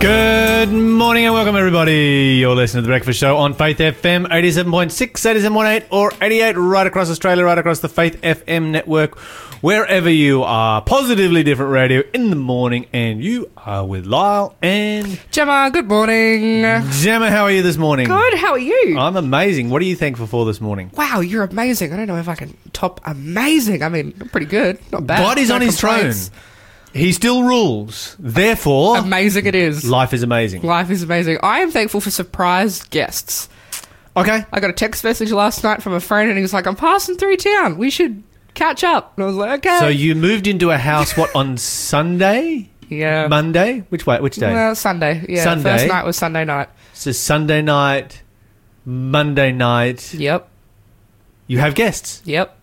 Good morning and welcome, everybody. You're listening to The Breakfast Show on Faith FM 87.6, 87.8, or 88 right across Australia, right across the Faith FM network, wherever you are. Positively different radio in the morning, and you are with Lyle and Gemma, good morning. Gemma. How are you this morning? Good, how are you? I'm amazing. What are you thankful for this morning? wow, you're amazing. I don't know if I can top amazing. I mean, pretty good. Not bad. Body's No on his complaints. throne. He still rules. Therefore, Amazing it is. life is amazing. Life is amazing. I am thankful for surprise guests. Okay. I got a text message last night from a friend and he was like, I'm passing through town. We should catch up. And I was like, okay. So you moved into a house, what, on Sunday? yeah. Monday? Which way? Which day? Well, Sunday. Yeah. Sunday. First night was Sunday night. So Sunday night, Monday night, Yep. you have guests. Yep.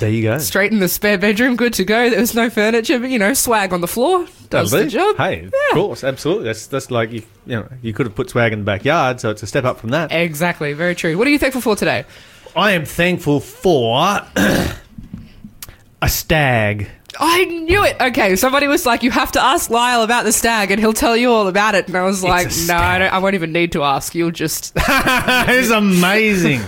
There you go. Straight in the spare bedroom. Good to go. There was no furniture, but you know, swag on the floor. Does the Lovely. job. Hey, of course, absolutely. That's that's like you, you know you could have put swag in the backyard, so it's a step up from that. Exactly. Very true. What are you thankful for today? I am thankful for a stag. I knew it. Okay, somebody was like, "You have to ask Lyle about the stag, and he'll tell you all about it." And I was like, "No. I, don't, I won't even need to ask. You'll just." it's amazing.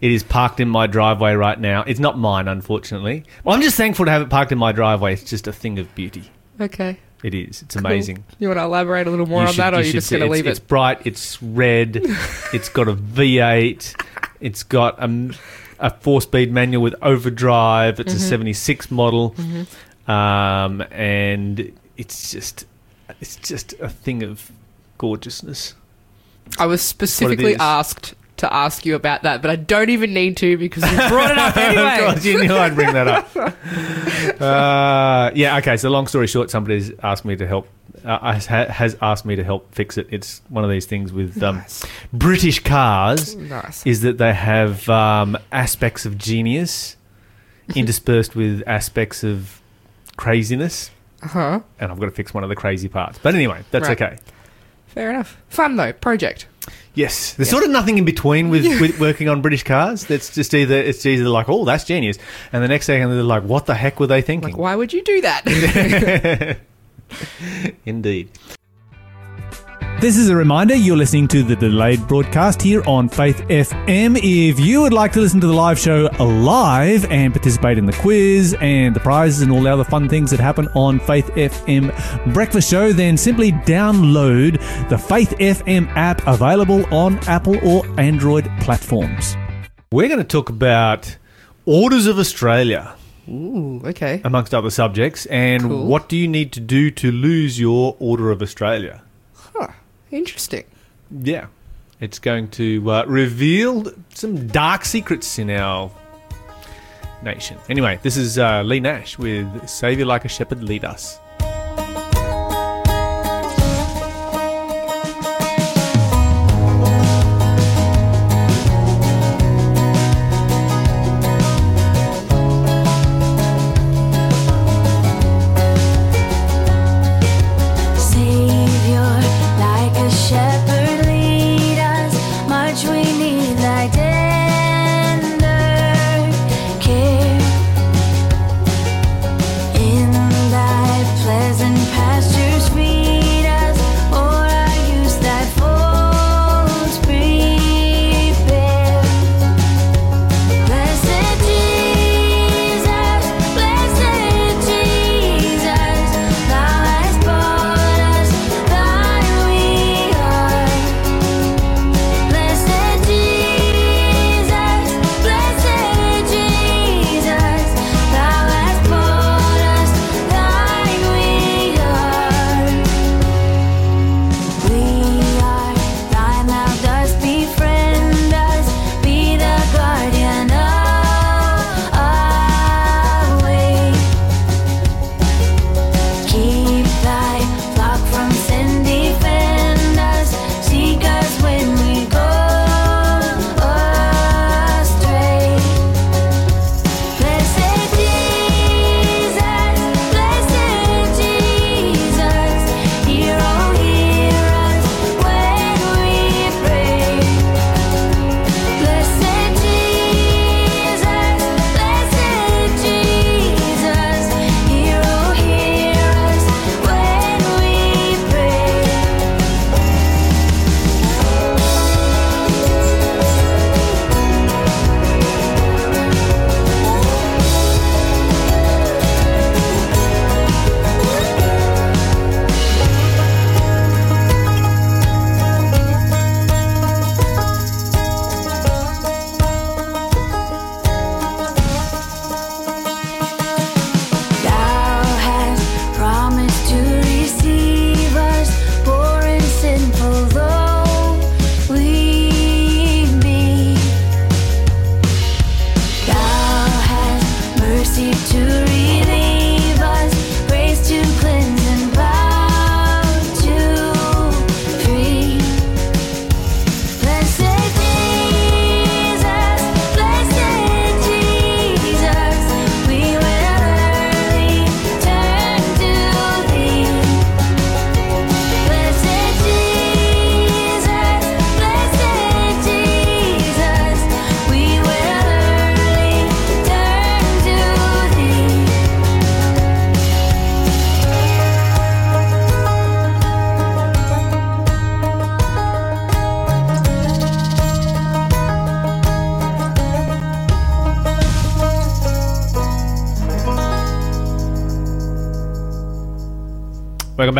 It is parked in my driveway right now. It's not mine, unfortunately. Well, I'm just thankful to have it parked in my driveway. It's just a thing of beauty. okay. It is. It's amazing. You want to elaborate a little more You on should- that, or are you should just see going to it's, leave It's it? bright. It's red. it's got a V8. It's got a, a four-speed manual with overdrive. It's Mm-hmm. a '76 model, um, and it's just it's just a thing of gorgeousness. I was specifically is. asked to ask you about that, but I don't even need to because you brought it up anyway. of course, you knew I'd bring that up. uh, yeah. Okay. So, long story short, somebody's asked me to help. Uh, has, has asked me to help fix it. It's one of these things with um, Nice. British cars. Nice. is that they have um, aspects of genius interspersed with aspects of craziness, Huh. and I've got to fix one of the crazy parts. But anyway, that's Right. okay. Fair enough. Fun though. Project. Yes, there's sort of nothing in between with, with working on British cars. That's just either it's either like, oh, that's genius, and the next second they're like, what the heck were they thinking? Like, why would you do that? Indeed. This is a reminder you're listening to the delayed broadcast here on Faith FM. If you would like to listen to the live show live and participate in the quiz and the prizes and all the other fun things that happen on Faith FM Breakfast Show, then simply download the Faith FM app available on Apple or Android platforms. We're going to talk about Orders of Australia, Ooh. Okay. amongst other subjects, and Cool. what do you need to do to lose your Order of Australia? Interesting. Yeah. It's going to uh, reveal some dark secrets in our nation. Anyway, this is uh, Lee Nash with Saviour Like a Shepherd Lead Us.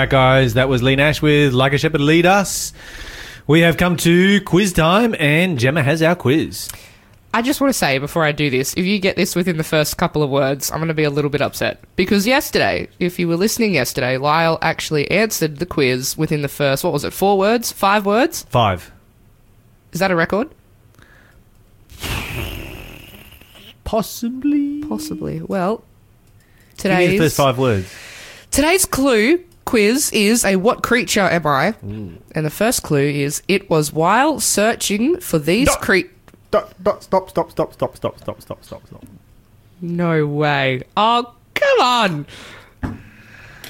Back, guys. That was Lee Nash with Like a Shepherd Lead Us. We have come to quiz time, and Gemma has our quiz. I just want to say before I do this, if you get this within the first couple of words, I'm going to be a little bit upset. Because yesterday, if you were listening yesterday, Lyle actually answered the quiz within the first, what was it, four words? Five words? Five. Is that a record? Possibly. Possibly. Well, Give me the today's, first five words. today's clue quiz is a what creature am I? And the first clue is it was while searching for these Duck. cre... Stop, stop, stop, stop, stop, stop, stop, stop, stop, stop, stop. No way. Oh, come on.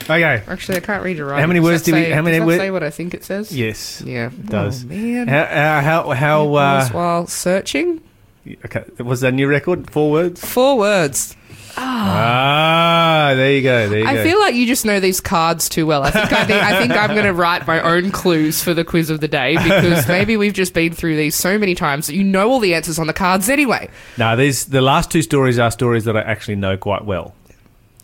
Okay. Actually, I can't read it right. How many words that did we- say- how many does that wor- say what I think it says? Yes. Yeah. It does. Oh, man. How, uh, how, how, uh, while searching? okay, was that a new record? Four words? Four words. Ah, there you go, there you I go. feel like you just know these cards too well. I think I think, I think I'm going to write my own clues for the quiz of the day because maybe we've just been through these so many times that you know all the answers on the cards anyway. now, these, the last two stories are stories that I actually know quite well.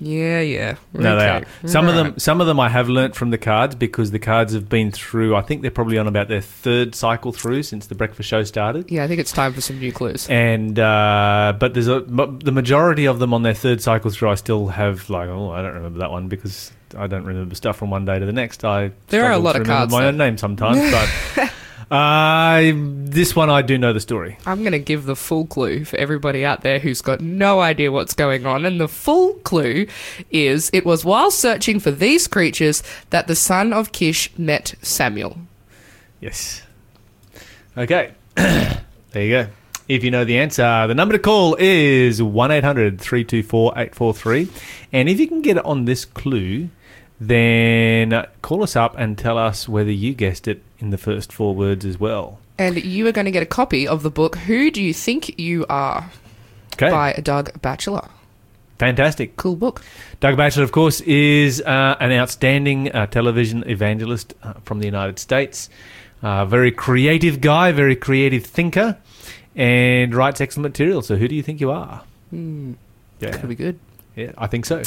Yeah, yeah. No, they are. Some of Right. them, some of them, I have learnt from the cards because the cards have been through. I think they're probably on about their third cycle through since the breakfast show started. Yeah, I think it's time for some new clues. And uh, but there's a but the majority of them on their third cycle through. I still have like oh I don't remember that one because I don't remember stuff from one day to the next. I There are a lot of cards, My though. own name sometimes, but uh, this one I do know the story. I'm going to give the full clue for everybody out there who's got no idea what's going on. And the full clue is it was while searching for these creatures that the son of Kish met Samuel. Yes. Okay. there you go. If you know the answer, the number to call is 1 800 324 843. And if you can get it on this clue, then call us up and tell us whether you guessed it in the first four words as well. And you are going to get a copy of the book Who Do You Think You Are Okay. by Doug Batchelor. Fantastic. Cool book. Doug Batchelor, of course, is uh, an outstanding uh, television evangelist uh, from the United States. Uh, very creative guy, very creative thinker, and writes excellent material. So, who do you think you are? Hmm, Yeah. could be good. Yeah, I think so.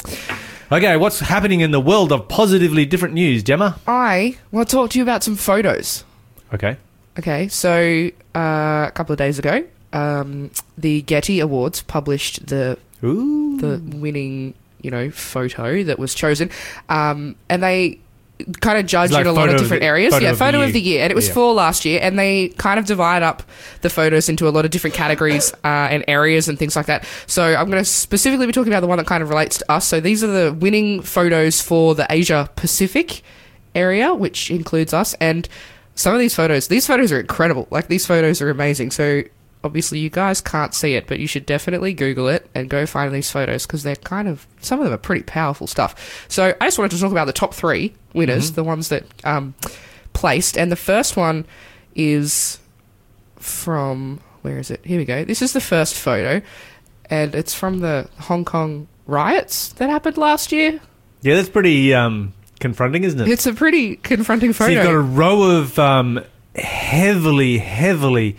Okay, what's happening in the world of positively different news, Gemma? I want to talk to you about some photos. Okay. Okay, so uh, a couple of days ago, um, the Getty Awards published the Ooh. the winning, you know, photo that was chosen, um, and they kind of judged like in a lot photo of of different the- areas. photo yeah, of the photo of the year, and it was Yeah. for last year, and they kind of divide up the photos into a lot of different categories uh, and areas and things like that. So I'm going to specifically be talking about the one that kind of relates to us. So these are the winning photos for the Asia Pacific area, which includes us, and some of these photos. These photos are incredible. Like these photos are amazing. So obviously you guys can't see it, but you should definitely Google it and go find these photos because they're kind of some of them are pretty powerful stuff. So I just wanted to talk about the top three winners, the ones that um, placed, and the first one is from where is it? Here we go. This is the first photo, and it's from the Hong Kong riots that happened last year. Yeah, that's pretty um, confronting, isn't it? It's a pretty confronting So photo. you've got a row of um, heavily, heavily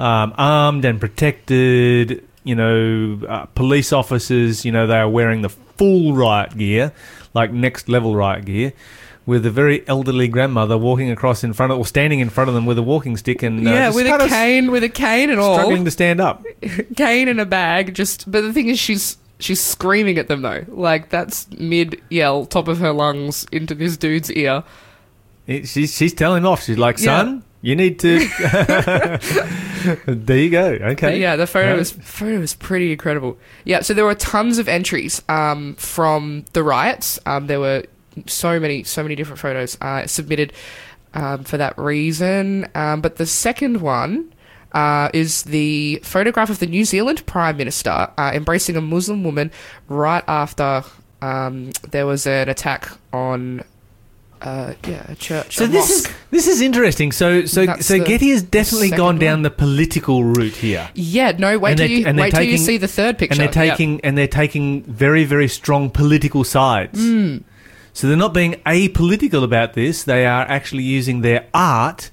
um, armed and protected, you know, uh, police officers. You know, they are wearing the full riot gear, like next level riot gear, with a very elderly grandmother walking across in front of, or standing in front of them with a walking stick and uh, yeah, with a cane, with a cane and all. struggling to stand up. cane in a bag. Just, but the thing is, she's she's screaming at them though. Like that's mid yell, top of her lungs into this dude's ear. It- she's she's telling him off. She's like, Yeah. You need to. there you go. Okay. But yeah, the photo Right. was photo was pretty incredible. Yeah, so there were tons of entries um, from the riots. Um, there were so many, so many different photos uh, submitted um, for that reason. Um, but the second one. Uh, is the photograph of the New Zealand Prime Minister uh, embracing a Muslim woman right after um, there was an attack on, uh, yeah, a church. So this mosque. is this is interesting. So so That's so the Getty has definitely second gone down one. the political route here, yeah. No, wait till you wait till you see the third picture. and they're taking and they're taking very very strong political sides. Hmm. So they're not being apolitical about this. They are actually using their art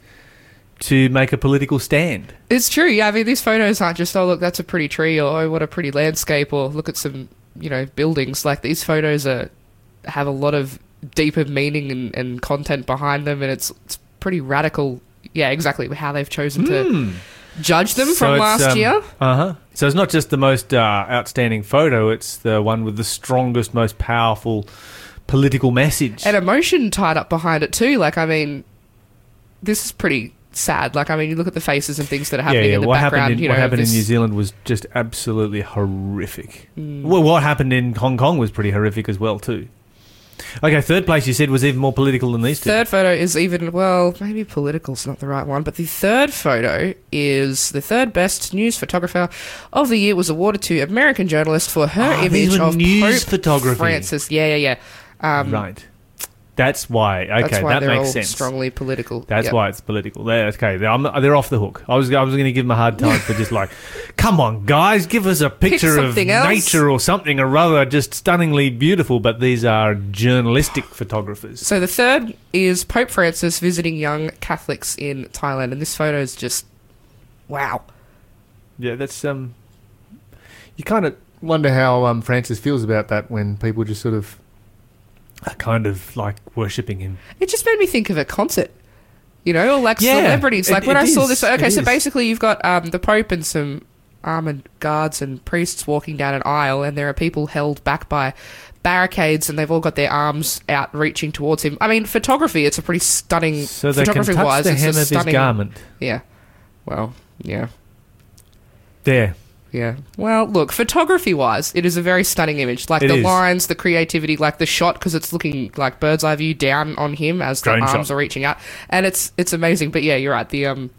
to make a political stand. It's true. Yeah, I mean, these photos aren't just, oh, look, that's a pretty tree, or oh, what a pretty landscape, or look at some, you know, buildings. Like, these photos are have a lot of deeper meaning and, and content behind them, and it's it's pretty radical. Yeah, exactly how they've chosen to judge them from last year. Uh huh. So it's not just the most uh, outstanding photo; it's the one with the strongest, most powerful political message. and emotion tied up behind it too. Like, I mean, this is pretty sad. Like, I mean, you look at the faces and things that are happening in the What background. happened in you know, what happened this- in New Zealand was just absolutely horrific. Mm. Well, what happened in Hong Kong was pretty horrific as well too. Okay, third place you said was even more political than these two. Third photo is even well, maybe political's not the right one, but the third photo is the third best news photographer of the year was awarded to American journalist for her these image of news Pope photography. Francis. Yeah, yeah, yeah. Um, right. That's why. Okay, that's why that they're makes all sense. strongly political. That's Yep. why it's political. They're, okay, they're, I'm, they're off the hook. I was I was going to give them a hard time for just like, come on, guys, give us a picture of else. nature or something, or rather just stunningly beautiful. But these are journalistic photographers. So the third is Pope Francis visiting young Catholics in Thailand, and this photo is just wow. Yeah, that's um. You kind of wonder how um Francis feels about that when people just sort of are kind of like worshipping him. It just made me think of a concert. You know, or like Yeah, celebrities. it- Like when it I saw is, this. it Okay, so is. basically you've got um, the Pope and some armored guards and priests walking down an aisle, and there are people held back by barricades, and they've all got their arms out reaching towards him. I mean, photography. It's a pretty stunning. So they can touch photography wise, the it's hem a of his stunning. garment. Yeah. Well, yeah. There. Yeah. Well, look, photography wise, it is a very stunning image. Like It the is. lines, the creativity, like the shot because it's looking like bird's eye view down on him as the arms shot. are reaching out, and it's it's amazing. But yeah, you're right. The um,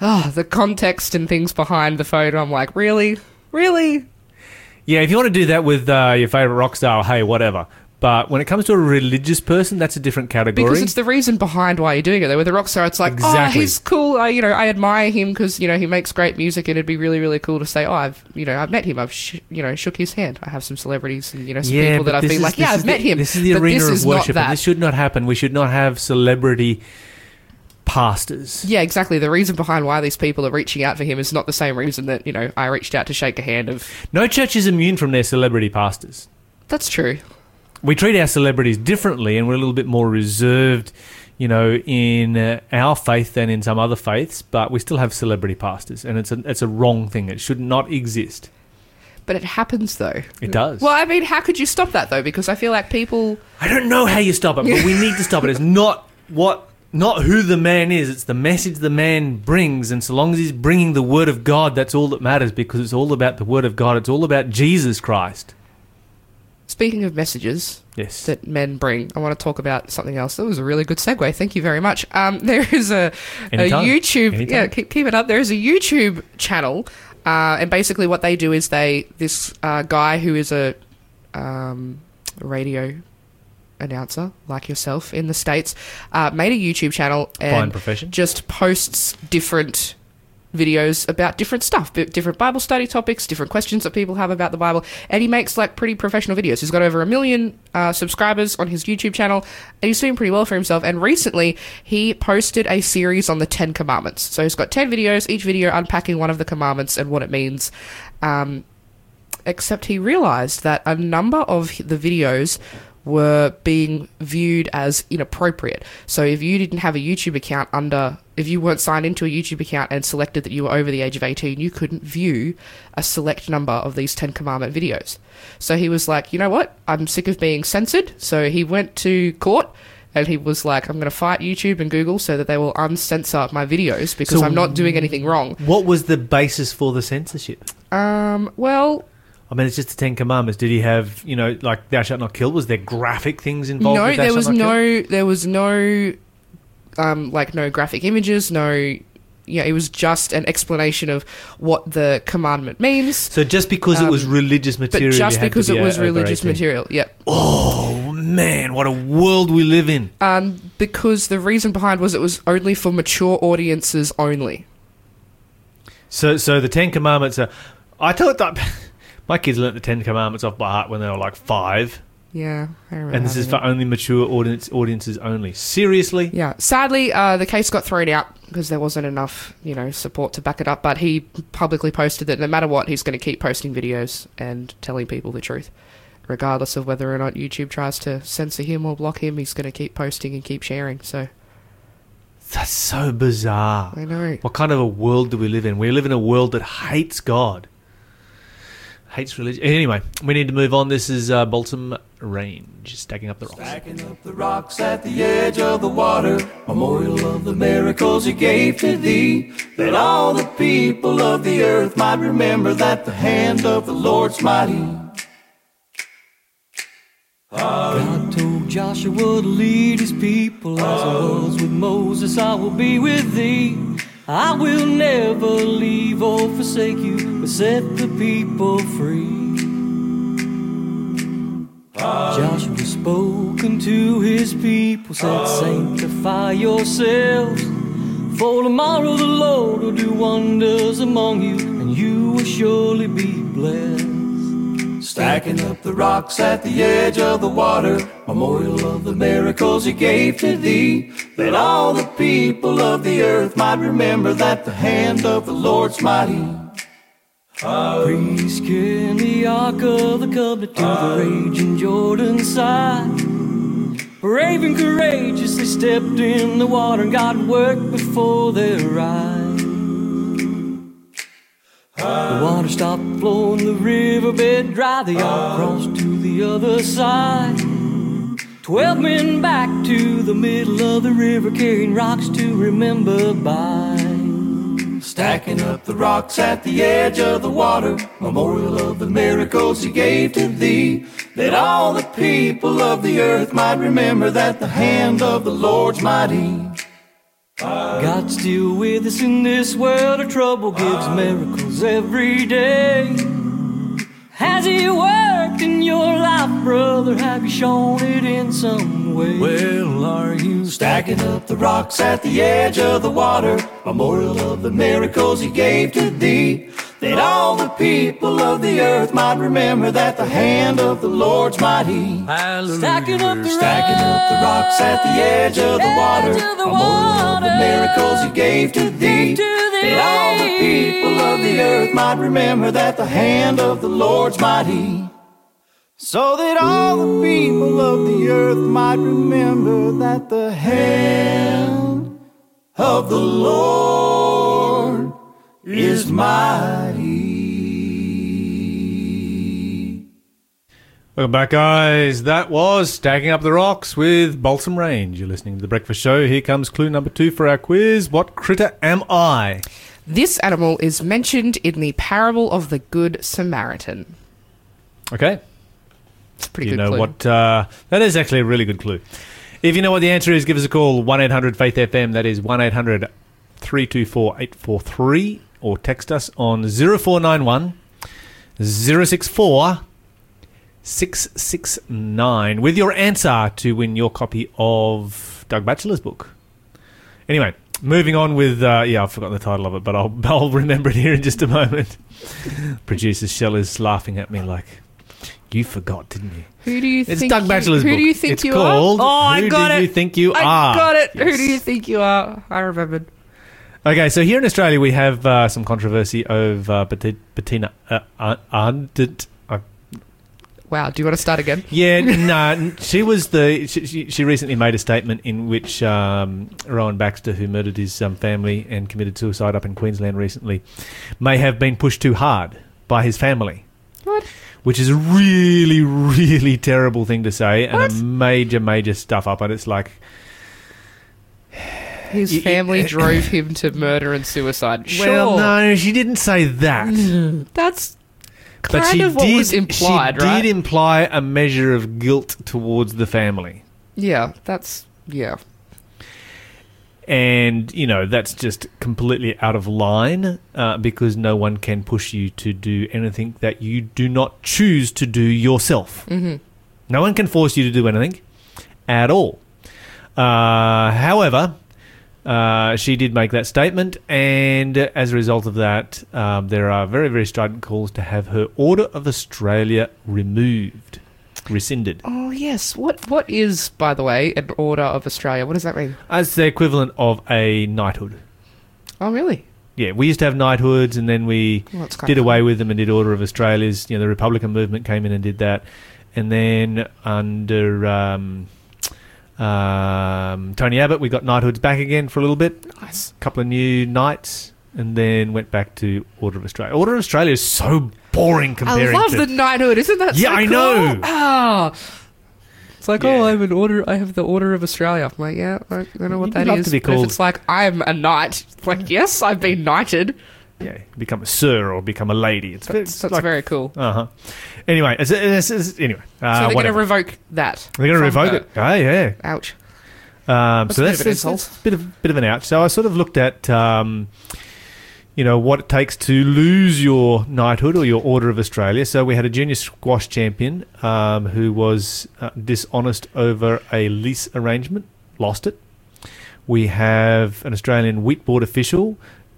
ah, the context and things behind the photo. I'm like, really, really. Yeah, if you want to do that with uh, your favorite rock star, hey, whatever. But when it comes to a religious person, that's a different category. Because it's the reason behind why you're doing it. Though with a rock star, it's like, oh, he's cool. I, you know, I admire him because you know he makes great music, and it'd be really, really cool to say, oh, I've, you know, I've met him. I've, sh- you know, shook his hand. I have some celebrities and you know some people that I've been is- like, yeah, I've met him. This is the but arena this of is worship. And. This should not happen. We should not have celebrity pastors. Yeah, exactly. The reason behind why these people are reaching out for him is not the same reason that, you know, I reached out to shake a hand of. No church is immune from their celebrity pastors. That's true. We treat our celebrities differently, and we're a little bit more reserved, you know, in uh, our faith than in some other faiths. But we still have celebrity pastors, and it's a it's a wrong thing. It should not exist. But it happens, though. It does. Well, I mean, how could you stop that, though? Because I feel like people. I don't know how you stop it, but we need to stop it. It's not what not who the man is, it's the message the man brings, and so long as he's bringing the word of God, that's all that matters because it's all about the word of God. It's all about Jesus Christ. Speaking of messages Yes. that men bring, I want to talk about something else. That was a really good segue. Thank you very much. Um, there is a, a YouTube. Anytime. Yeah, keep, keep it up. There is a YouTube channel, uh, and basically what they do is they this uh, guy who is a um, radio announcer like yourself in the states uh, made a YouTube channel and just posts different videos about different stuff, different Bible study topics, different questions that people have about the Bible, and he makes like pretty professional videos. He's got over a million uh, subscribers on his YouTube channel, and he's doing pretty well for himself. And recently, he posted a series on the Ten Commandments. So he's got ten videos, each video unpacking one of the commandments and what it means. Um, except he realized that a number of the videos were being viewed as inappropriate. So if you didn't have a YouTube account under if you weren't signed into a YouTube account and selected that you were over the age of 18, you couldn't view a select number of these 10 commandment videos. So he was like, "You know what? I'm sick of being censored." So he went to court and he was like, "I'm going to fight YouTube and Google so that they will uncensor my videos because So- I'm not doing anything wrong." What was the basis for the censorship? Um, well, I mean, it's just the Ten Commandments. Did he have, you know, like "Thou shalt not kill"? Was there graphic things involved? no, there was no, there was no, um, like no graphic images, no. Yeah, it was just an explanation of what the commandment means, So just because it was Um, religious but material, just had to because be it was religious 18. material. Yep. Oh man, what a world we live in! Um, because the reason behind was it was only for mature audiences only. So, so the Ten Commandments are. I thought that my kids learnt the Ten Commandments off by heart when they were like five, Yeah, I remember. and this is for it. only mature audience audiences only. Seriously? Yeah, sadly, uh, the case got thrown out because there wasn't enough, you know, support to back it up. But he publicly posted that no matter what, he's going to keep posting videos and telling people the truth. regardless of whether or not YouTube tries to censor him or block him, he's going to keep posting and keep sharing. So That's so bizarre. I know. What kind of a world do we live in? We live in a world that hates God, hates religion. Anyway, we need to move on. This is uh, Balsam Range, stacking up the rocks. Stacking up the rocks at the edge of the water, memorial of the miracles he gave to thee, that all the people of the earth might remember that the hand of the Lord's mighty. God told Joshua to lead his people as I was with Moses, I will be with thee. I will never leave or forsake you, but set the people free. Joshua spoke unto his people, said, Sanctify yourselves. For tomorrow the Lord will do wonders among you, and you will surely be blessed. Stacking up the rocks at the edge of the water, memorial of the miracles he gave to thee, that all the people of the earth might remember that the hand of the Lord's mighty. Priests carrying the ark of the covenant to the raging Jordan side. Brave and courageous, they stepped in the water and God worked before their eyes. The water stopped flowing, the riverbed dry, they all crossed to the other side. Twelve men back to the middle of the river, carrying rocks to remember by. Stacking up the rocks at the edge of the water, memorial of the miracles he gave to thee, that all the people of the earth might remember that the hand of the Lord's mighty. God's still with us in this world of trouble, gives miracles every day. Has He worked in your life, brother? Have you shown it in some way? Well, are you stacking up the rocks at the edge of the water? Memorial of the miracles He gave to thee, that all the people of the earth might remember that the hand of the Lord's mighty. Stacking up the stacking up the rocks at the edge of the water. Memorial of the miracles He gave to thee. That all the people of the earth might remember that the hand of the Lord's mighty. So that all the people of the earth might remember that the hand of the Lord is mighty. Welcome back, guys. That was Stacking Up the Rocks with Balsam Range. You're listening to The Breakfast Show. Here comes clue number two for our quiz. What critter am I? This animal is mentioned in the parable of the Good Samaritan. Okay. It's a pretty you good know clue. what? Uh, that is actually a really good clue. If you know what the answer is, give us a call 1 800 Faith FM. That is 1 800 324 843. Or text us on 0491 064 669 with your answer to win your copy of Doug Batchelor's book. Anyway, moving on with. Uh, yeah, I've forgotten the title of it, but I'll, I'll remember it here in just a moment. Producer Shell is laughing at me like, You forgot, didn't you? Who do you It's think? Doug you- Batchelor's Who book. do you think it's you called are? Oh, I got it. Who do it. you think you I are? I got it. Who do you think you are? I remembered. Okay, so here in Australia we have uh, some controversy over uh, Bettina uh, uh, Arndt. Uh, Wow. Do you want to start again? yeah, no, she was the. She, she, she recently made a statement in which um, Rowan Baxter, who murdered his um, family and committed suicide up in Queensland recently, may have been pushed too hard by his family. What? Which is a really, really terrible thing to say, and a major, major stuff up. And it's like, His family drove him to murder and suicide. Sure. well, no, she didn't say that. That's But she did, was implied, she right? did imply a measure of guilt towards the family. yeah. That's yeah. And, you know, that's just completely out of line uh, because no one can push you to do anything that you do not choose to do yourself. hmm No one can force you to do anything at all. Uh, however, uh, she did make that statement, and as a result of that, um, there are very, very strident calls to have her Order of Australia removed, rescinded. Oh yes. What what is, by the way, an order of Australia? What does that mean? As the equivalent of a knighthood. Oh really? Yeah, we used to have knighthoods, and then we Well, did away with them and did Order of Australia's. You know, the Republican movement came in and did that, and then under um, um, Tony Abbott, we got knighthoods back again for a little bit. Nice. A couple of new knights, and then went back to Order of Australia. Order of Australia is so boring I love to. the knighthood. Isn't that so? Yeah, so I cool? know. Ah. It's like, Yeah. oh, I'm an order. I have the Order of Australia. I'm like, yeah, I don't know what You'd that is. to be But if it's like, I'm a knight. Like, yes, I've been knighted. Yeah, become a sir or become a lady. It's, That's, it's that's like, very cool. uh huh. Anyway, it's, it's, it's- anyway. Uh, so they're going to revoke that. They're going to revoke her. it. Oh yeah. Ouch. Um, That's so a bit that's, of an that's, that's a bit of bit of an ouch. So I sort of looked at um, you know what it takes to lose your knighthood or your Order of Australia. So we had a junior squash champion um, who was uh, dishonest over a lease arrangement, lost it. We have an Australian wheat board official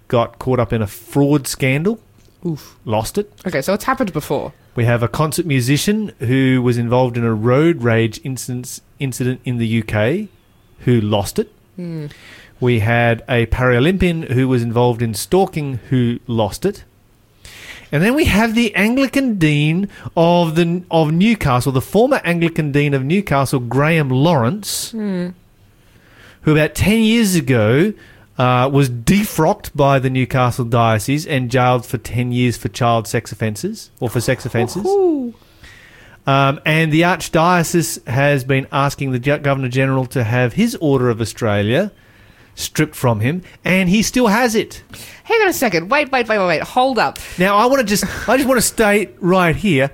got caught up in a fraud scandal, Oof. lost it. Okay, so it's happened before. We have a concert musician who was involved in a road rage incident, incident in the UK who lost it. Hmm. We had a Paralympian who was involved in stalking who lost it. And then we have the Anglican Dean of the of Newcastle, the former Anglican Dean of Newcastle, Graeme Lawrence, Hmm. who about 10 years ago uh, was defrocked by the Newcastle Diocese and jailed for 10 years for child sex offences or for sex offences. Um, and the Archdiocese has been asking the Governor General to have his Order of Australia stripped from him, and he still has it. Hang on a second. Wait, wait, wait, wait, wait. Hold up. Now, I want to just, I just want to state right here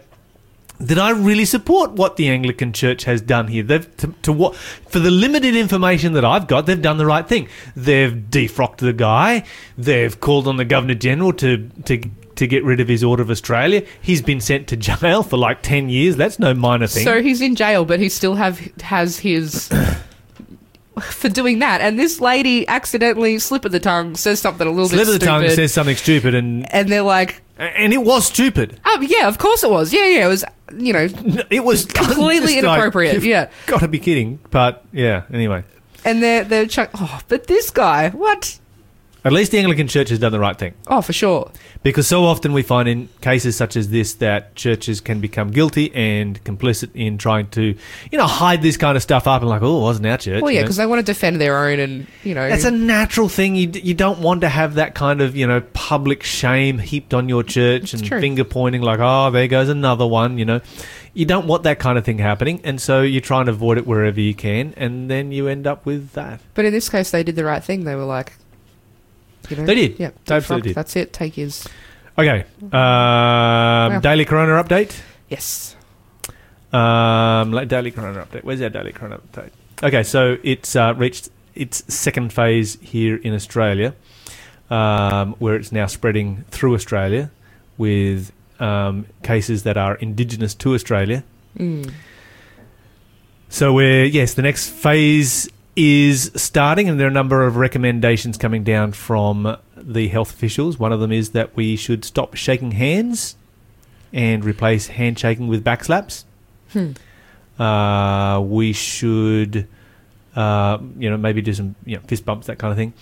that I really support what the Anglican Church has done here. They've to, to what for the limited information that I've got, they've done the right thing. They've defrocked the guy. They've called on the Governor General to to to get rid of his Order of Australia. He's been sent to jail for like ten years. That's no minor thing. So he's in jail, but he still have has his for doing that. And this lady accidentally slip of the tongue says something a little Slip bit of the stupid, tongue says something stupid, and and they're like, and it was stupid. "Oh yeah, of course it was. Yeah, yeah, it was. You know, It was completely like, inappropriate. you've yeah." got to be kidding. But yeah, anyway, And they're they're chuck- oh, but this guy, what? At least the Anglican Church has done the right thing. Oh, for sure. Because so often we find in cases such as this that churches can become guilty and complicit in trying to, you know, hide this kind of stuff up and like, oh, it wasn't our church. Well, you yeah, know. because they want to defend their own, and you know, That's a natural thing. You, you don't want to have that kind of, you know, public shame heaped on your church and true. finger pointing like, oh, there goes another one, you know. You don't want that kind of thing happening. And so you try and avoid it wherever you can. And then you end up with that. But in this case, they did the right thing. They were like, you know, They did. Yeah, They absolutely did. That's it. Take his Okay. Um, Daily Corona update. yes. Um, like daily corona update. Where's our daily corona update? Okay, so it's uh, reached its second phase here in Australia, um, where it's now spreading through Australia with um, cases that are indigenous to Australia. Mm. So we're yes, the next phase is starting, and there are a number of recommendations coming down from the health officials. One of them is that we should stop shaking hands and replace handshaking with backslaps. Hmm. Uh, we should, uh, you know, maybe do some you know, fist bumps, that kind of thing.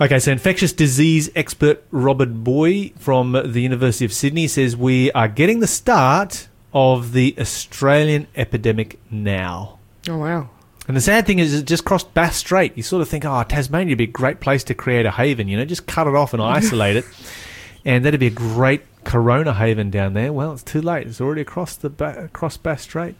Okay, so infectious disease expert Robert Booy from the University of Sydney says we are getting the start of the Australian epidemic now. Oh wow. And the sad thing is, it just crossed Bass Strait. You sort of think, oh, Tasmania would be a great place to create a haven, you know, just cut it off and isolate it. And that'd be a great corona haven down there. Well, it's too late. It's already across the ba- across Bass Strait.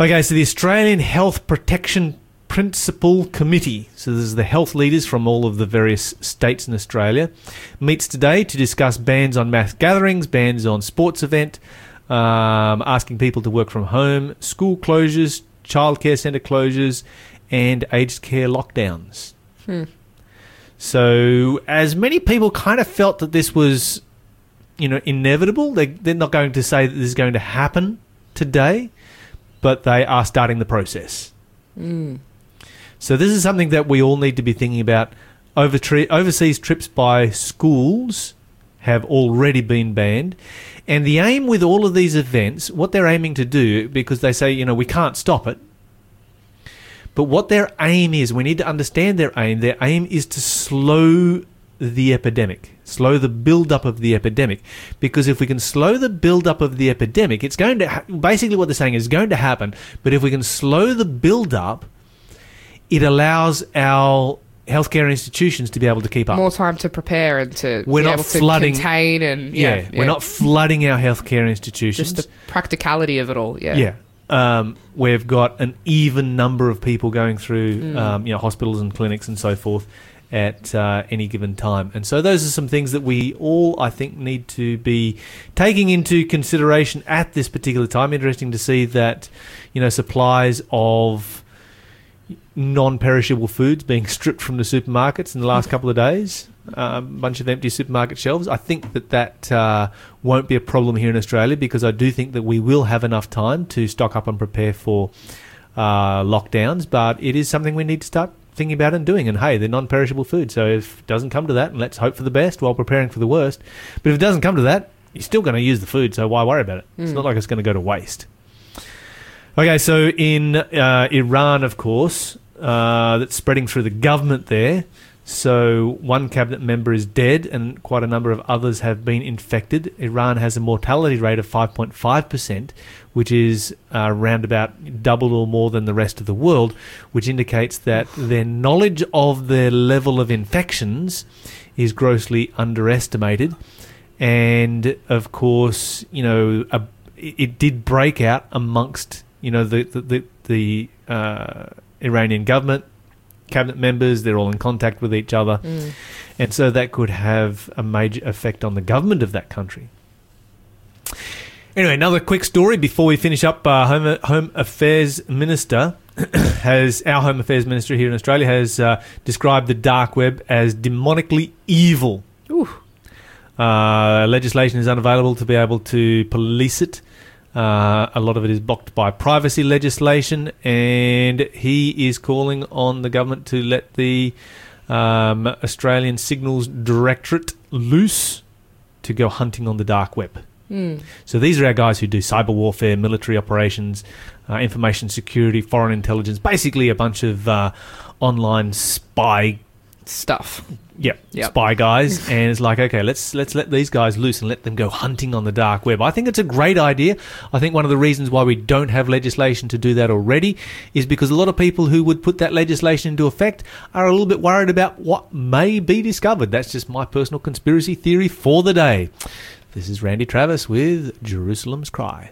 Okay, so the Australian Health Protection Principal Committee, so this is the health leaders from all of the various states in Australia, meets today to discuss bans on mass gatherings, bans on sports event, um, asking people to work from home, school closures, childcare centre closures, and aged care lockdowns. Hmm. So, as many people kind of felt that this was, you know, inevitable, they, they're not going to say that this is going to happen today, but they are starting the process. Mm. So, this is something that we all need to be thinking about. Over overseas trips by schools have already been banned. And the aim with all of these events, what they're aiming to do, because they say, you know, we can't stop it, but what their aim is, we need to understand their aim. Their aim is to slow the epidemic, slow the build up of the epidemic. Because if we can slow the build up of the epidemic, it's going to ha- basically what they're saying is going to happen. But if we can slow the build up, it allows our healthcare institutions to be able to keep up. More time to prepare and to We're be not able to flooding- contain and yeah, yeah, we're not flooding our healthcare institutions. just the practicality of it all. Yeah, Yeah. Um, we've got an even number of people going through, Mm. um, you know, hospitals and clinics and so forth at uh, any given time. And so those are some things that we all, I think, need to be taking into consideration at this particular time. Interesting to see that, you know, supplies of non-perishable foods being stripped from the supermarkets in the last couple of days. A bunch of empty supermarket shelves. I think that that uh, won't be a problem here in Australia because I do think that we will have enough time to stock up and prepare for uh, lockdowns. But it is something we need to start thinking about and doing. And hey, they're non-perishable food, so if it doesn't come to that, and let's hope for the best while preparing for the worst. But if it doesn't come to that, you're still going to use the food, so why worry about it? It's not like it's going to go to waste. Okay, so in uh, Iran, of course, uh, that's spreading through the government there. So one cabinet member is dead, and quite a number of others have been infected. Iran has a mortality rate of 5.5%, which is uh, around about double or more than the rest of the world, which indicates that their knowledge of their level of infections is grossly underestimated. And of course, you know, a, it did break out amongst you know the the the, the uh, Iranian government cabinet members. They're all in contact with each other, and so that could have a major effect on the government of that country. Anyway, another quick story before we finish up. Uh, Home Home Affairs Minister has our Home Affairs Minister here in Australia has uh, described the dark web as demonically evil. Ooh. Uh, legislation is unavailable to be able to police it. Uh, a lot of it is blocked by privacy legislation, and he is calling on the government to let the um, Australian Signals Directorate loose to go hunting on the dark web. So these are our guys who do cyber warfare, military operations, uh, information security, foreign intelligence, basically a bunch of uh, online spy Stuff. Yep, Yep. spy guys, and it's like, okay, let's let's let these guys loose and let them go hunting on the dark web. I think it's a great idea. I think one of the reasons why we don't have legislation to do that already is because a lot of people who would put that legislation into effect are a little bit worried about what may be discovered. That's just my personal conspiracy theory for the day. This is Randy Travis with Jerusalem's Cry.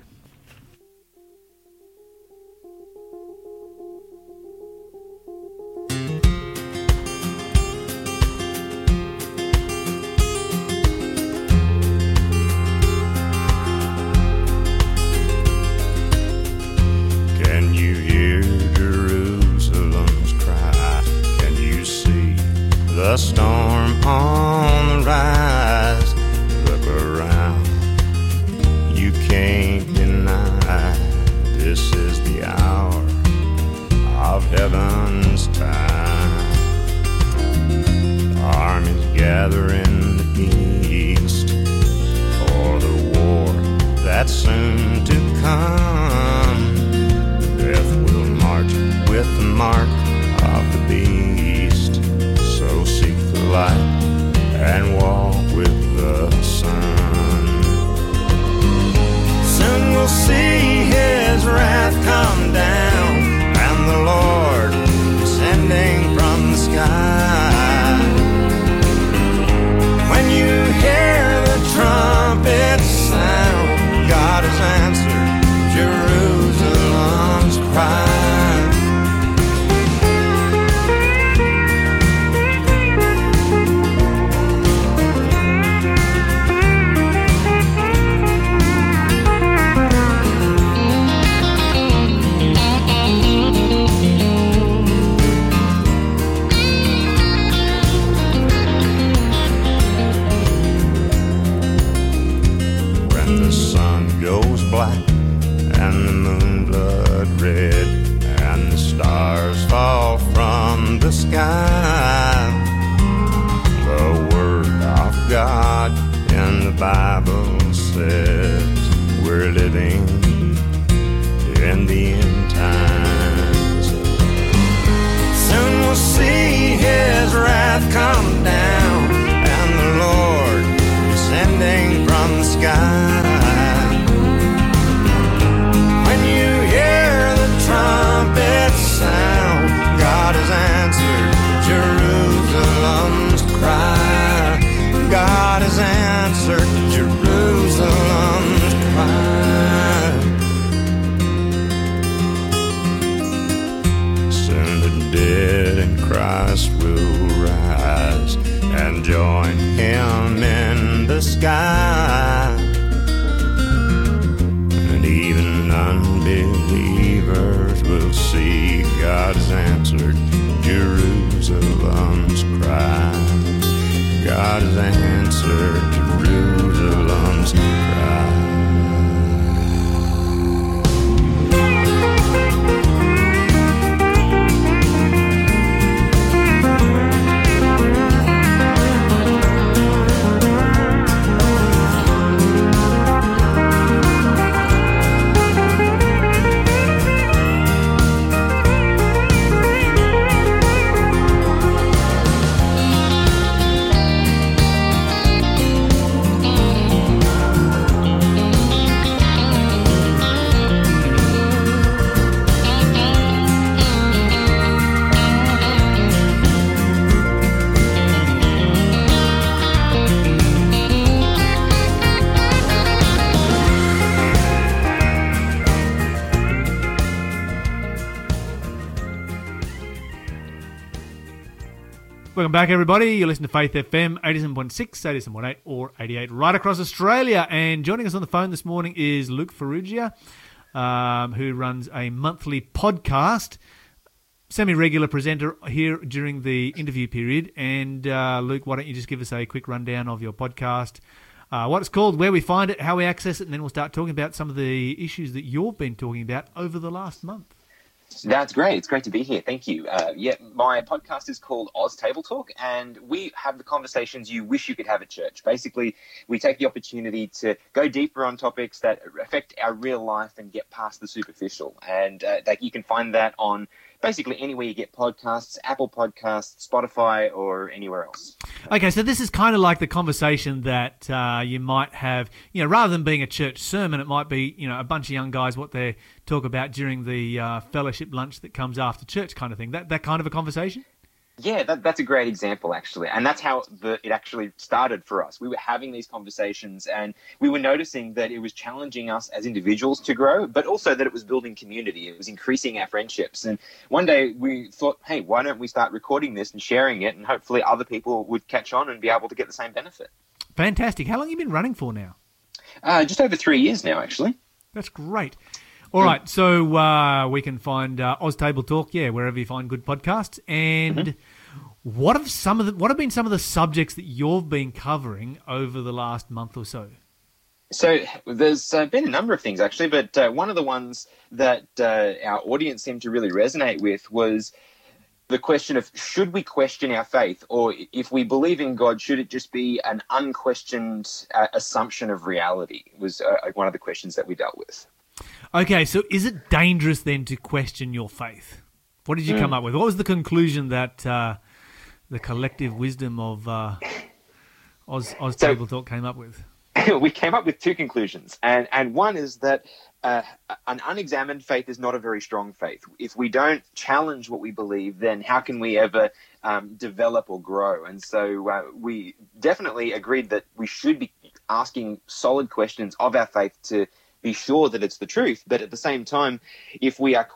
Bible says we're living in the end times. Soon we'll see his wrath come down, and the Lord descending from the sky. Welcome back, everybody. You're listening to Faith FM 87.6, 87.8, or 88 right across Australia. And joining us on the phone this morning is Luke Farrugia, um, who runs a monthly podcast, semi regular presenter here during the interview period. And uh, Luke, why don't you just give us a quick rundown of your podcast, uh, what it's called, where we find it, how we access it, and then we'll start talking about some of the issues that you've been talking about over the last month. That's great. It's great to be here. Thank you. Uh, yeah, my podcast is called Oz Table Talk, and we have the conversations you wish you could have at church. Basically, we take the opportunity to go deeper on topics that affect our real life and get past the superficial. And uh, that you can find that on basically anywhere you get podcasts, Apple Podcasts, Spotify, or anywhere else. Okay, so this is kind of like the conversation that uh, you might have, you know, rather than being a church sermon, it might be, you know, a bunch of young guys what they talk about during the uh, fellowship lunch that comes after church, kind of thing. That that kind of a conversation. Yeah, that, that's a great example, actually. And that's how the, it actually started for us. We were having these conversations and we were noticing that it was challenging us as individuals to grow, but also that it was building community. It was increasing our friendships. And one day we thought, hey, why don't we start recording this and sharing it? And hopefully other people would catch on and be able to get the same benefit. Fantastic. How long have you been running for now? Uh, just over three years now, actually. That's great. All right, so uh, we can find uh, Oz Table Talk, yeah, wherever you find good podcasts. And what have some of the what have been some of the subjects that you've been covering over the last month or so? So there's uh, been a number of things actually, but uh, one of the ones that uh, our audience seemed to really resonate with was the question of should we question our faith, or if we believe in God, should it just be an unquestioned uh, assumption of reality? Was uh, one of the questions that we dealt with. Okay, so is it dangerous then to question your faith? What did you come up with? What was the conclusion that uh, the collective wisdom of uh, Oz, Oz So- Table Talk came up with? we came up with two conclusions, and and one is that uh, an unexamined faith is not a very strong faith. If we don't challenge what we believe, then how can we ever um, develop or grow? And so uh, we definitely agreed that we should be asking solid questions of our faith to be sure that it's the truth. But at the same time, if we are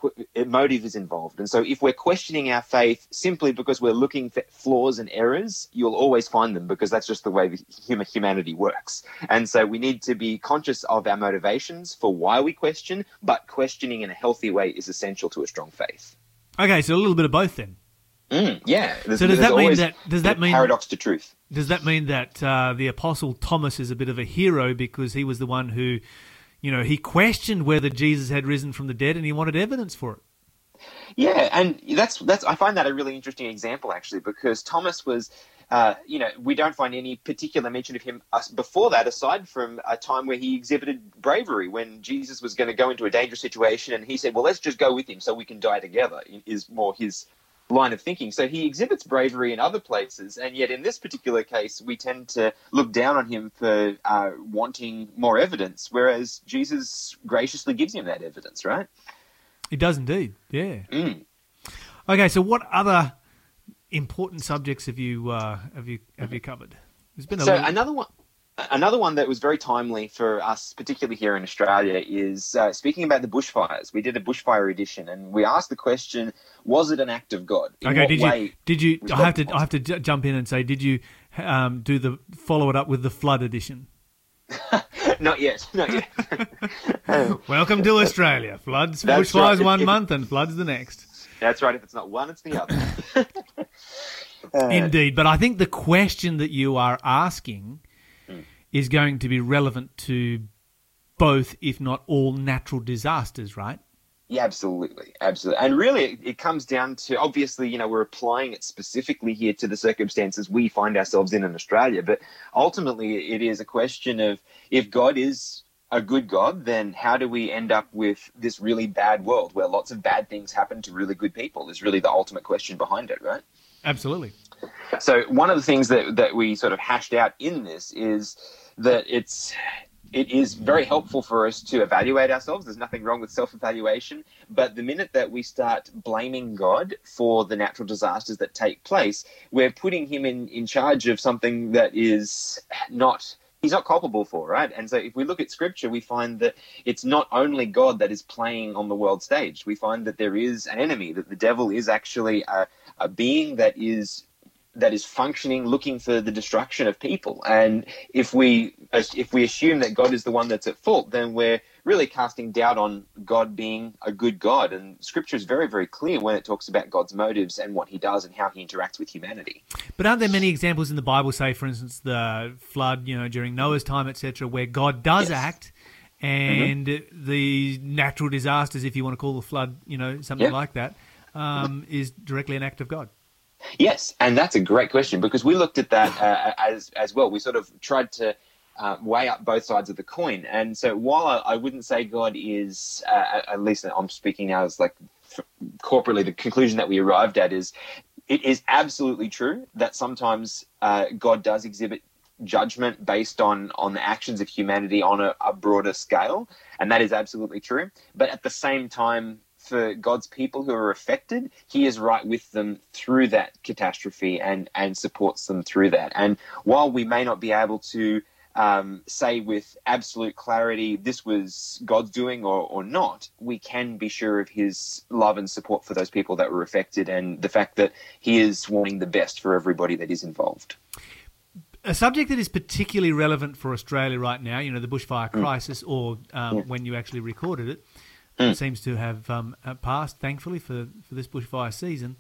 motive is involved, and so if we're questioning our faith simply because we're looking for flaws and errors, you'll always find them because that's just the way the human humanity works. And so we need to be conscious of our motivations for why we question, but questioning in a healthy way is essential to a strong faith. Okay, so a little bit of both then. Mm, yeah. There's, So does that mean that- does that mean- paradox to truth? Does that mean that uh, the Apostle Thomas is a bit of a hero because he was the one who, you know, he questioned whether Jesus had risen from the dead and he wanted evidence for it? Yeah, and that's that's I find that a really interesting example actually because Thomas was. Uh, you know, we don't find any particular mention of him uh, before that, aside from a time where he exhibited bravery when Jesus was going to go into a dangerous situation, and he said, "Well, let's just go with him so we can die together." Is more his line of thinking. So he exhibits bravery in other places, and yet in this particular case, we tend to look down on him for uh, wanting more evidence, whereas Jesus graciously gives him that evidence, right? He does indeed, yeah. Mm. Okay, so what other important subjects have you uh, have you have you covered? There's been a So lot- another one, Another one that was very timely for us, particularly here in Australia, is uh, speaking about the bushfires. We did a bushfire edition, and we asked the question: Was it an act of God? In Okay, did you did you? I have to I have to j- jump in and say, did you um, do the follow it up with the flood edition? Not yet. Not yet. Welcome to Australia. Floods, That's bushfires right. one month and floods the next. That's right. If it's not one, it's the other. Uh, Indeed, but I think the question that you are asking. Is going to be relevant to both, if not all, natural disasters, right? Yeah, absolutely, absolutely. And really, it, it comes down to obviously, you know, we're applying it specifically here to the circumstances we find ourselves in in Australia. But ultimately, it is a question of if God is a good God, then how do we end up with this really bad world where lots of bad things happen to really good people? Is really the ultimate question behind it, right? Absolutely. So one of the things that that we sort of hashed out in this is that it's it is very helpful for us to evaluate ourselves. There's nothing wrong with self-evaluation, but the minute that we start blaming God for the natural disasters that take place, we're putting him in in charge of something that is not he's not culpable for, right? And so if we look at scripture, we find that it's not only God that is playing on the world stage. We find that there is an enemy, that the devil is actually a, a being that is that is functioning looking for the destruction of people and if we if we assume that god is the one that's at fault then we're really casting doubt on god being a good god and scripture is very very clear when it talks about god's motives and what he does and how he interacts with humanity But aren't there many examples in the Bible, say, for instance, the flood, you know, during Noah's time, etc., where God does Yes. act and the natural disasters, if you want to call the flood, you know, something Yeah. like that, um, is directly an act of God? Yes, and that's a great question because we looked at that uh, as as well. We sort of tried to uh, weigh up both sides of the coin, and so while I, I wouldn't say God is, uh, at least I'm speaking now as like corporately, the conclusion that we arrived at is it is absolutely true that sometimes uh, God does exhibit judgment based on on the actions of humanity on a, a broader scale, and that is absolutely true. But at the same time, for God's people who are affected, He is right with them through that catastrophe and and supports them through that. And while we may not be able to um, say with absolute clarity this was God's doing or, or not, we can be sure of His love and support for those people that were affected, and the fact that He is wanting the best for everybody that is involved. a subject that is particularly relevant for Australia right now, you know, the bushfire Mm. crisis, or um, when you actually recorded it, it seems to have um, uh, passed, thankfully, for, for this bushfire season.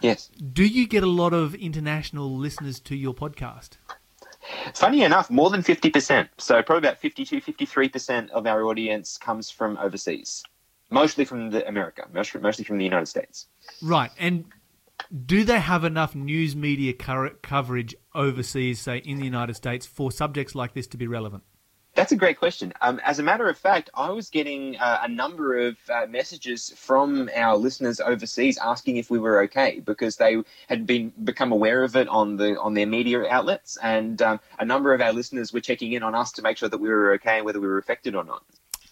Yes. Do you get a lot of international listeners to your podcast? Funny enough, more than 50%. So probably about 52, 53% of our audience comes from overseas, mostly from the America, mostly from the United States. Right. And do they have enough news media coverage overseas, say in the United States, for subjects like this to be relevant? That's a great question. Um, as a matter of fact, I was getting uh, a number of uh, messages from our listeners overseas asking if we were okay because they had been become aware of it on the on their media outlets, and um, a number of our listeners were checking in on us to make sure that we were okay and whether we were affected or not.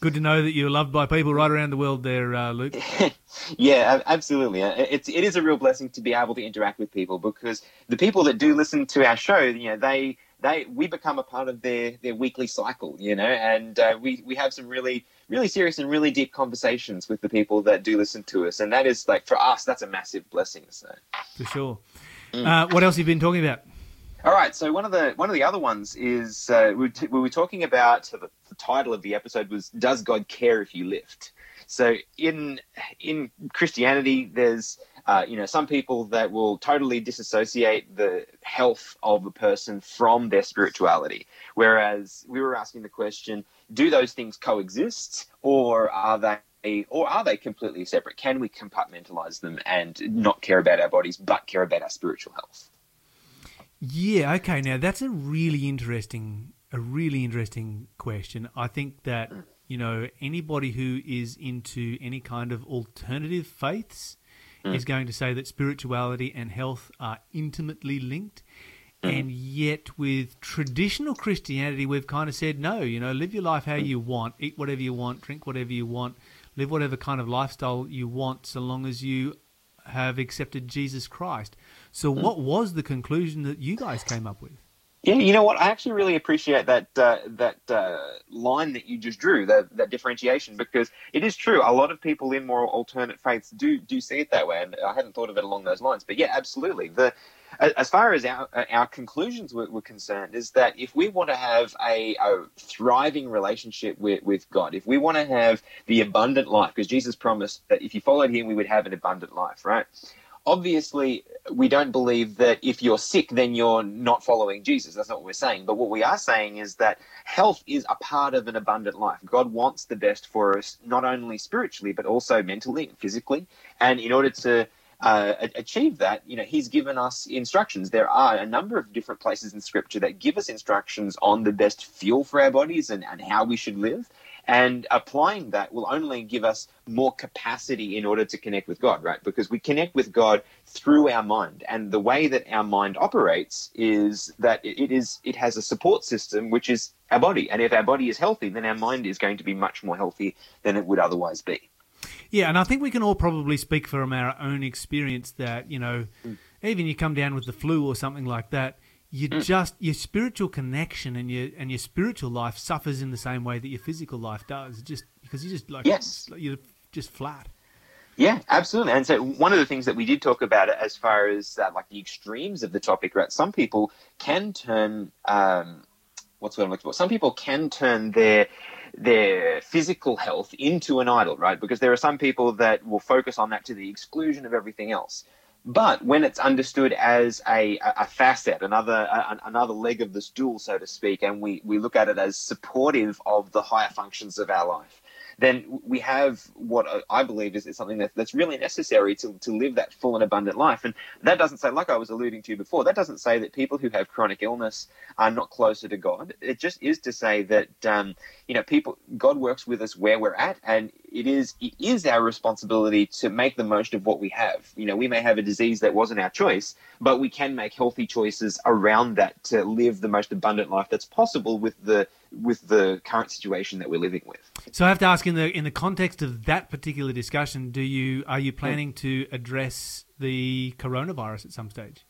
Good to know that you're loved by people right around the world there, uh, Luke. Yeah, absolutely. Uh, It's it is a real blessing to be able to interact with people because the people that do listen to our show, you know, they they we become a part of their their weekly cycle, you know, and uh, we we have some really really serious and really deep conversations with the people that do listen to us, and that is like for us, that's a massive blessing. So. For sure. Uh, what else have you been talking about? All right. So one of the one of the other ones is uh, we, t- we were talking about so the, the title of the episode was "Does God care if you lift?" So in in Christianity, there's uh, you know some people that will totally disassociate the health of a person from their spirituality, whereas we were asking the question: Do those things coexist, or are they? Or are they completely separate? Can we compartmentalize them and not care about our bodies, but care about our spiritual health? Yeah, okay. Now that's a really interesting, a really interesting question. I think that you know anybody who is into any kind of alternative faiths is mm. going to say that spirituality and health are intimately linked. Mm. And yet, with traditional Christianity, we've kind of said, no, you know, live your life how mm. you want, eat whatever you want, drink whatever you want, live whatever kind of lifestyle you want, so long as you have accepted Jesus Christ. So, what was the conclusion that you guys came up with? Yeah, you know what? I actually really appreciate that uh, that uh, line that you just drew, that, that differentiation, because it is true. A lot of people in more alternate faiths do do see it that way, and I hadn't thought of it along those lines. But yeah, absolutely. The as far as our our conclusions were, were concerned, is that if we want to have a, a thriving relationship with, with God, if we want to have the abundant life, because Jesus promised that if you followed Him, we would have an abundant life, right? obviously we don't believe that if you're sick then you're not following jesus that's not what we're saying but what we are saying is that health is a part of an abundant life god wants the best for us not only spiritually but also mentally and physically and in order to uh, achieve that, you know, he's given us instructions. There are a number of different places in scripture that give us instructions on the best fuel for our bodies and, and how we should live. And applying that will only give us more capacity in order to connect with God, right? Because we connect with God through our mind. And the way that our mind operates is that it is it has a support system which is our body. And if our body is healthy, then our mind is going to be much more healthy than it would otherwise be. Yeah, and I think we can all probably speak from our own experience that, you know, mm. even you come down with the flu or something like that, you just your spiritual connection and your and your spiritual life suffers in the same way that your physical life does. Just because you just like Yes. you're just flat. Yeah, absolutely. And so one of the things that we did talk about as far as uh, like the extremes of the topic, right? Some people can turn um, what's what I'm looking for. Some people can turn their their physical health into an idol, right? Because there are some people that will focus on that to the exclusion of everything else. But when it's understood as a, a facet, another a, another leg of the stool, so to speak, and we, we look at it as supportive of the higher functions of our life, then we have what I believe is, is something that, that's really necessary to, to live that full and abundant life. And that doesn't say, like I was alluding to before, that doesn't say that people who have chronic illness are not closer to God. It just is to say that, um, you know, people, God works with us where we're at, and it is it is our responsibility to make the most of what we have. You know, we may have a disease that wasn't our choice, but we can make healthy choices around that to live the most abundant life that's possible with the with the current situation that we're living with. So I have to ask in the in the context of that particular discussion, do you are you planning to address the coronavirus at some stage?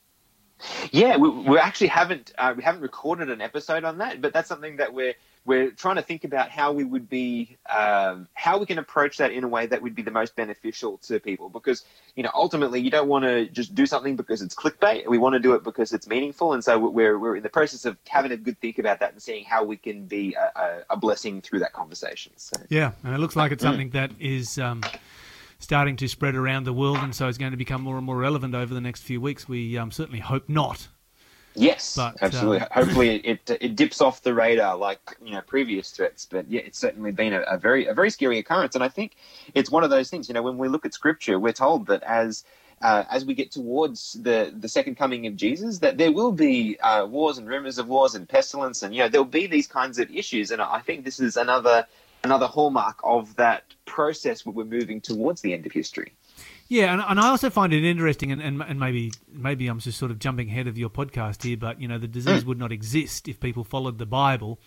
Yeah, we, we actually haven't uh, we haven't recorded an episode on that, but that's something that we're we're trying to think about how we would be um, how we can approach that in a way that would be the most beneficial to people because you know ultimately you don't want to just do something because it's clickbait. We want to do it because it's meaningful, and so we're we're in the process of having a good think about that and seeing how we can be a, a, a blessing through that conversation. So. Yeah, and it looks like it's something that is um, starting to spread around the world, and so it's going to become more and more relevant over the next few weeks. We um, certainly hope not. Yes, But, absolutely. um, Hopefully, it it dips off the radar like you know previous threats. But yeah, it's certainly been a, a very a very scary occurrence, and I think it's one of those things. You know, when we look at Scripture, we're told that as uh, as we get towards the the second coming of Jesus, that there will be uh, wars and rumors of wars and pestilence, and you know there'll be these kinds of issues. And I think this is another another hallmark of that process where we're moving towards the end of history. Yeah, and, and I also find it interesting, and, and, and maybe maybe I'm just sort of jumping ahead of your podcast here, but you know the disease mm. would not exist if people followed the Bible,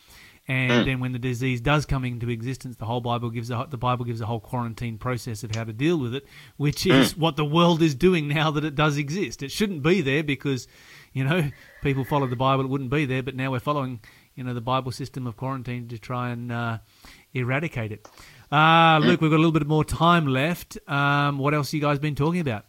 and mm. then when the disease does come into existence, the whole Bible gives a, the Bible gives a whole quarantine process of how to deal with it, which is mm. what the world is doing now that it does exist. It shouldn't be there because you know people followed the Bible, it wouldn't be there, but now we're following you know the Bible system of quarantine to try and uh, eradicate it. Uh, Luke, we've got a little bit more time left. Um, what else have you guys been talking about?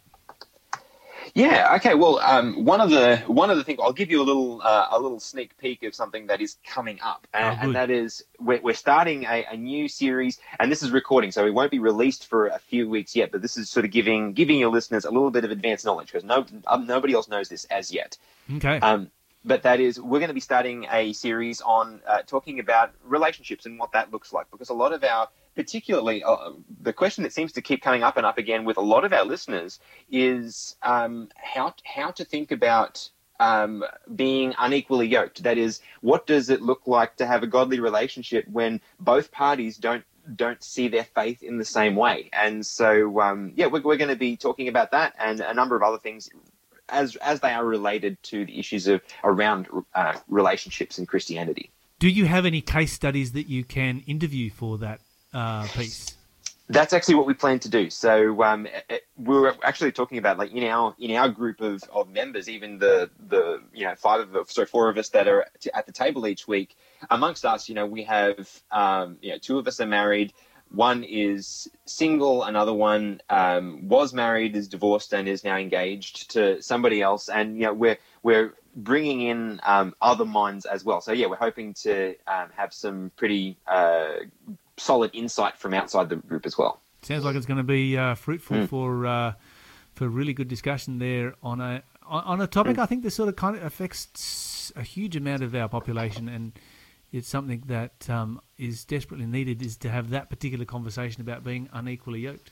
Yeah. Okay. Well, um, one of the one of the things I'll give you a little uh, a little sneak peek of something that is coming up, and, Oh, and that is we're, we're starting a, a new series, and this is recording, so it won't be released for a few weeks yet. But this is sort of giving giving your listeners a little bit of advanced knowledge because no um, nobody else knows this as yet. Okay. Um, but that is, we're going to be starting a series on uh, talking about relationships and what that looks like. Because a lot of our, particularly uh, the question that seems to keep coming up and up again with a lot of our listeners is um, how how to think about um, being unequally yoked. That is, what does it look like to have a godly relationship when both parties don't don't see their faith in the same way? And so, um, yeah, we're, we're going to be talking about that and a number of other things as as they are related to the issues of around uh, relationships in Christianity. Do you have any case studies that you can interview for that uh, piece? That's actually what we plan to do. So um, were actually talking about like in our in our group of, of members, even the the you know five of sorry four of us that are at the table each week. Amongst us, you know, we have um, you know two of us are married. One is single. Another one um, was married, is divorced, and is now engaged to somebody else. And you know, we're we're bringing in um, other minds as well. So yeah, we're hoping to um, have some pretty uh, solid insight from outside the group as well. Sounds like it's going to be uh, fruitful Hmm. for uh, for really good discussion there on a on, a topic Hmm. I think that sort of kind of affects a huge amount of our population, and it's something that um, is desperately needed is to have that particular conversation about being unequally yoked.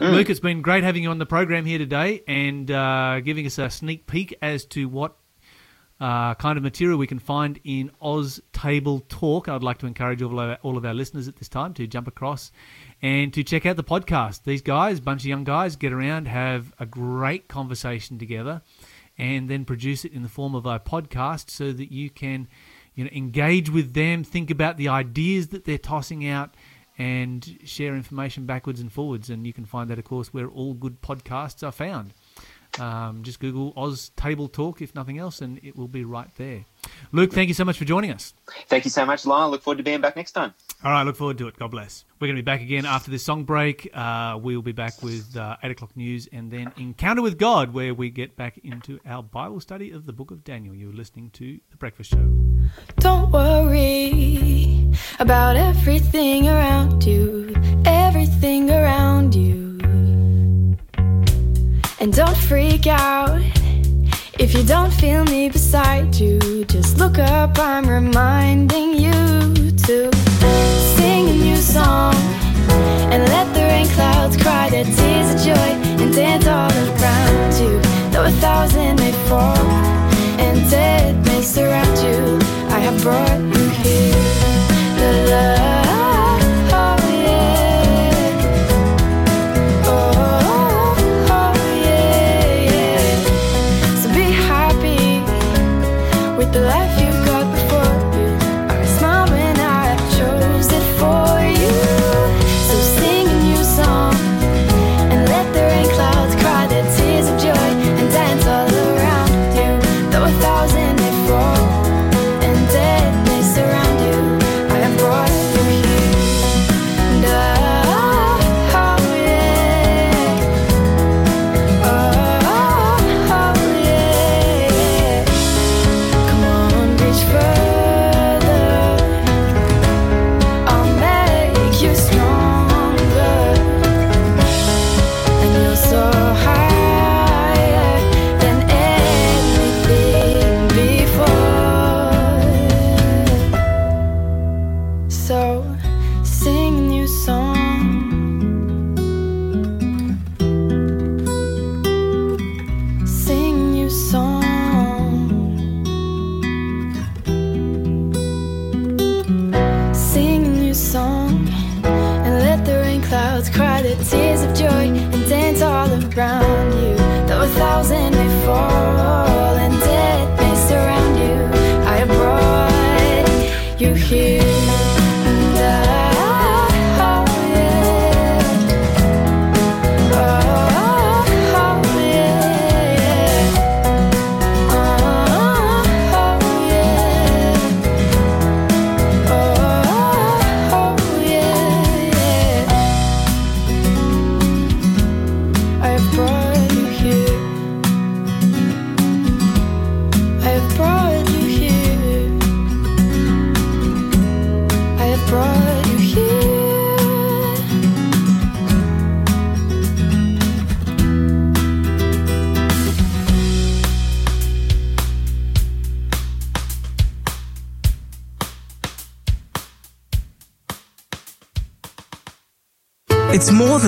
Luke, it's been great having you on the program here today and uh, giving us a sneak peek as to what uh, kind of material we can find in Oz Table Talk. I'd like to encourage all of, our, all of our listeners at this time to jump across and to check out the podcast. These guys, bunch of young guys, get around, have a great conversation together, and then produce it in the form of a podcast so that you can, you know, engage with them, think about the ideas that they're tossing out, and share information backwards and forwards. And you can find that, of course, where all good podcasts are found. Um, just Google Oz Table Talk, if nothing else, and it will be right there. Luke, thank you so much for joining us. Thank you so much, Lyle. Look forward to being back next time. All right, look forward to it. God bless. We're going to be back again after this song break. Uh, we'll be back with uh, 8 o'clock news and then Encounter with God, where we get back into our Bible study of the book of Daniel. You're listening to The Breakfast Show. Don't worry about everything around you, everything around you. And don't freak out if you don't feel me beside you. Just look up, I'm reminding you to sing a new song and let the rain clouds cry their tears of joy and dance all around you. Though a thousand may fall and death may surround you, I have brought you here. The love,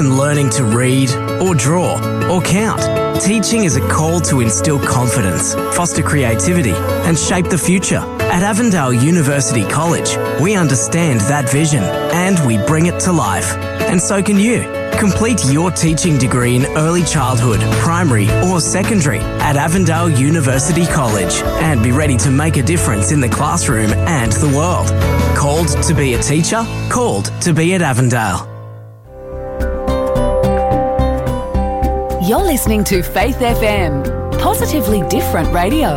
than learning to read or draw or count. Teaching is a call to instill confidence, foster creativity, and shape the future. At Avondale University College, we understand that vision and we bring it to life. And so can you. Complete your teaching degree in early childhood, primary, or secondary at Avondale University College and be ready to make a difference in the classroom and the world. Called to be a teacher? Called to be at Avondale. You're listening to Faith FM, positively different radio.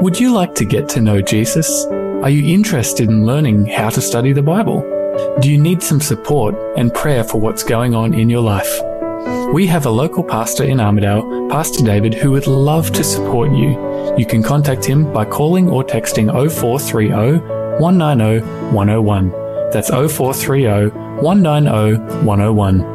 Would you like to get to know Jesus? Are you interested in learning how to study the Bible? Do you need some support and prayer for what's going on in your life? We have a local pastor in Armidale, Pastor David, who would love to support you. You can contact him by calling or texting 0430 190 101. That's 0430 190 101.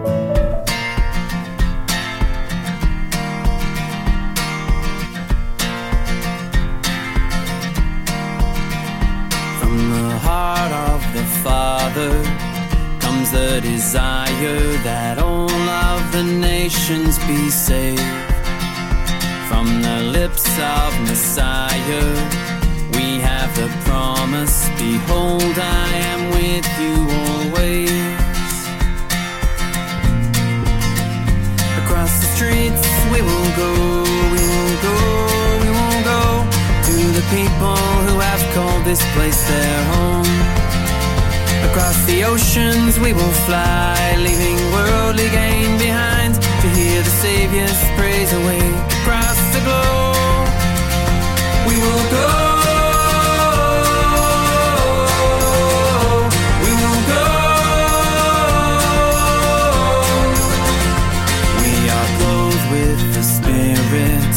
Their home. Across the oceans we will fly, leaving worldly gain behind to hear the Savior's praise awake across the globe. We will go. We will go. We are clothed with the Spirit,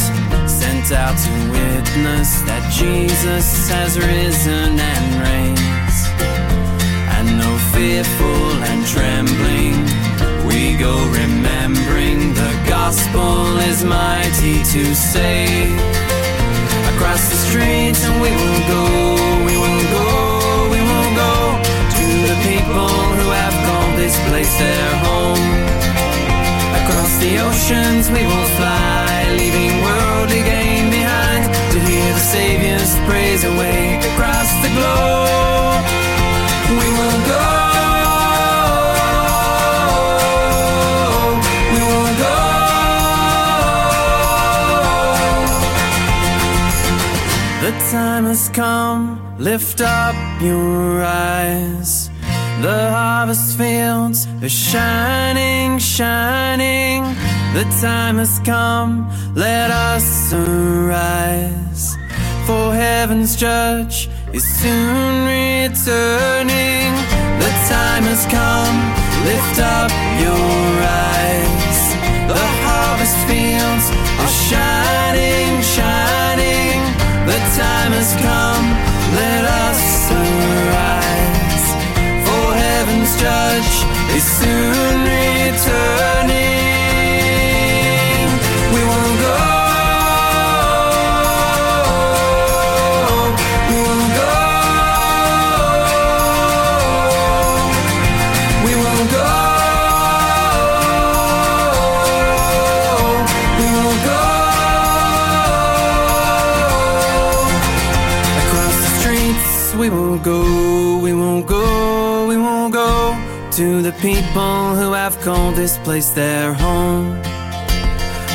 sent out to witness that Jesus has risen fearful and trembling, we go remembering the gospel is mighty to save. Across the streets, and we will go, we will go, we will go to the people who have called this place their home. Across the oceans, we will fly, leaving worldly gain behind to hear the Savior's praise awake across the globe. Time has come, lift up your eyes. The harvest fields are shining, shining. The time has come, let us arise. For heaven's judge is soon returning. The time has come, lift up your eyes. The harvest fields are shining, shining. The time has come, let us arise. For heaven's judge is soon returning. The people who have called this place their home.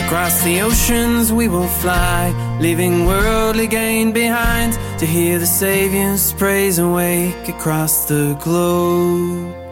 Across the oceans we will fly, leaving worldly gain behind to hear the Savior's praise awake across the globe.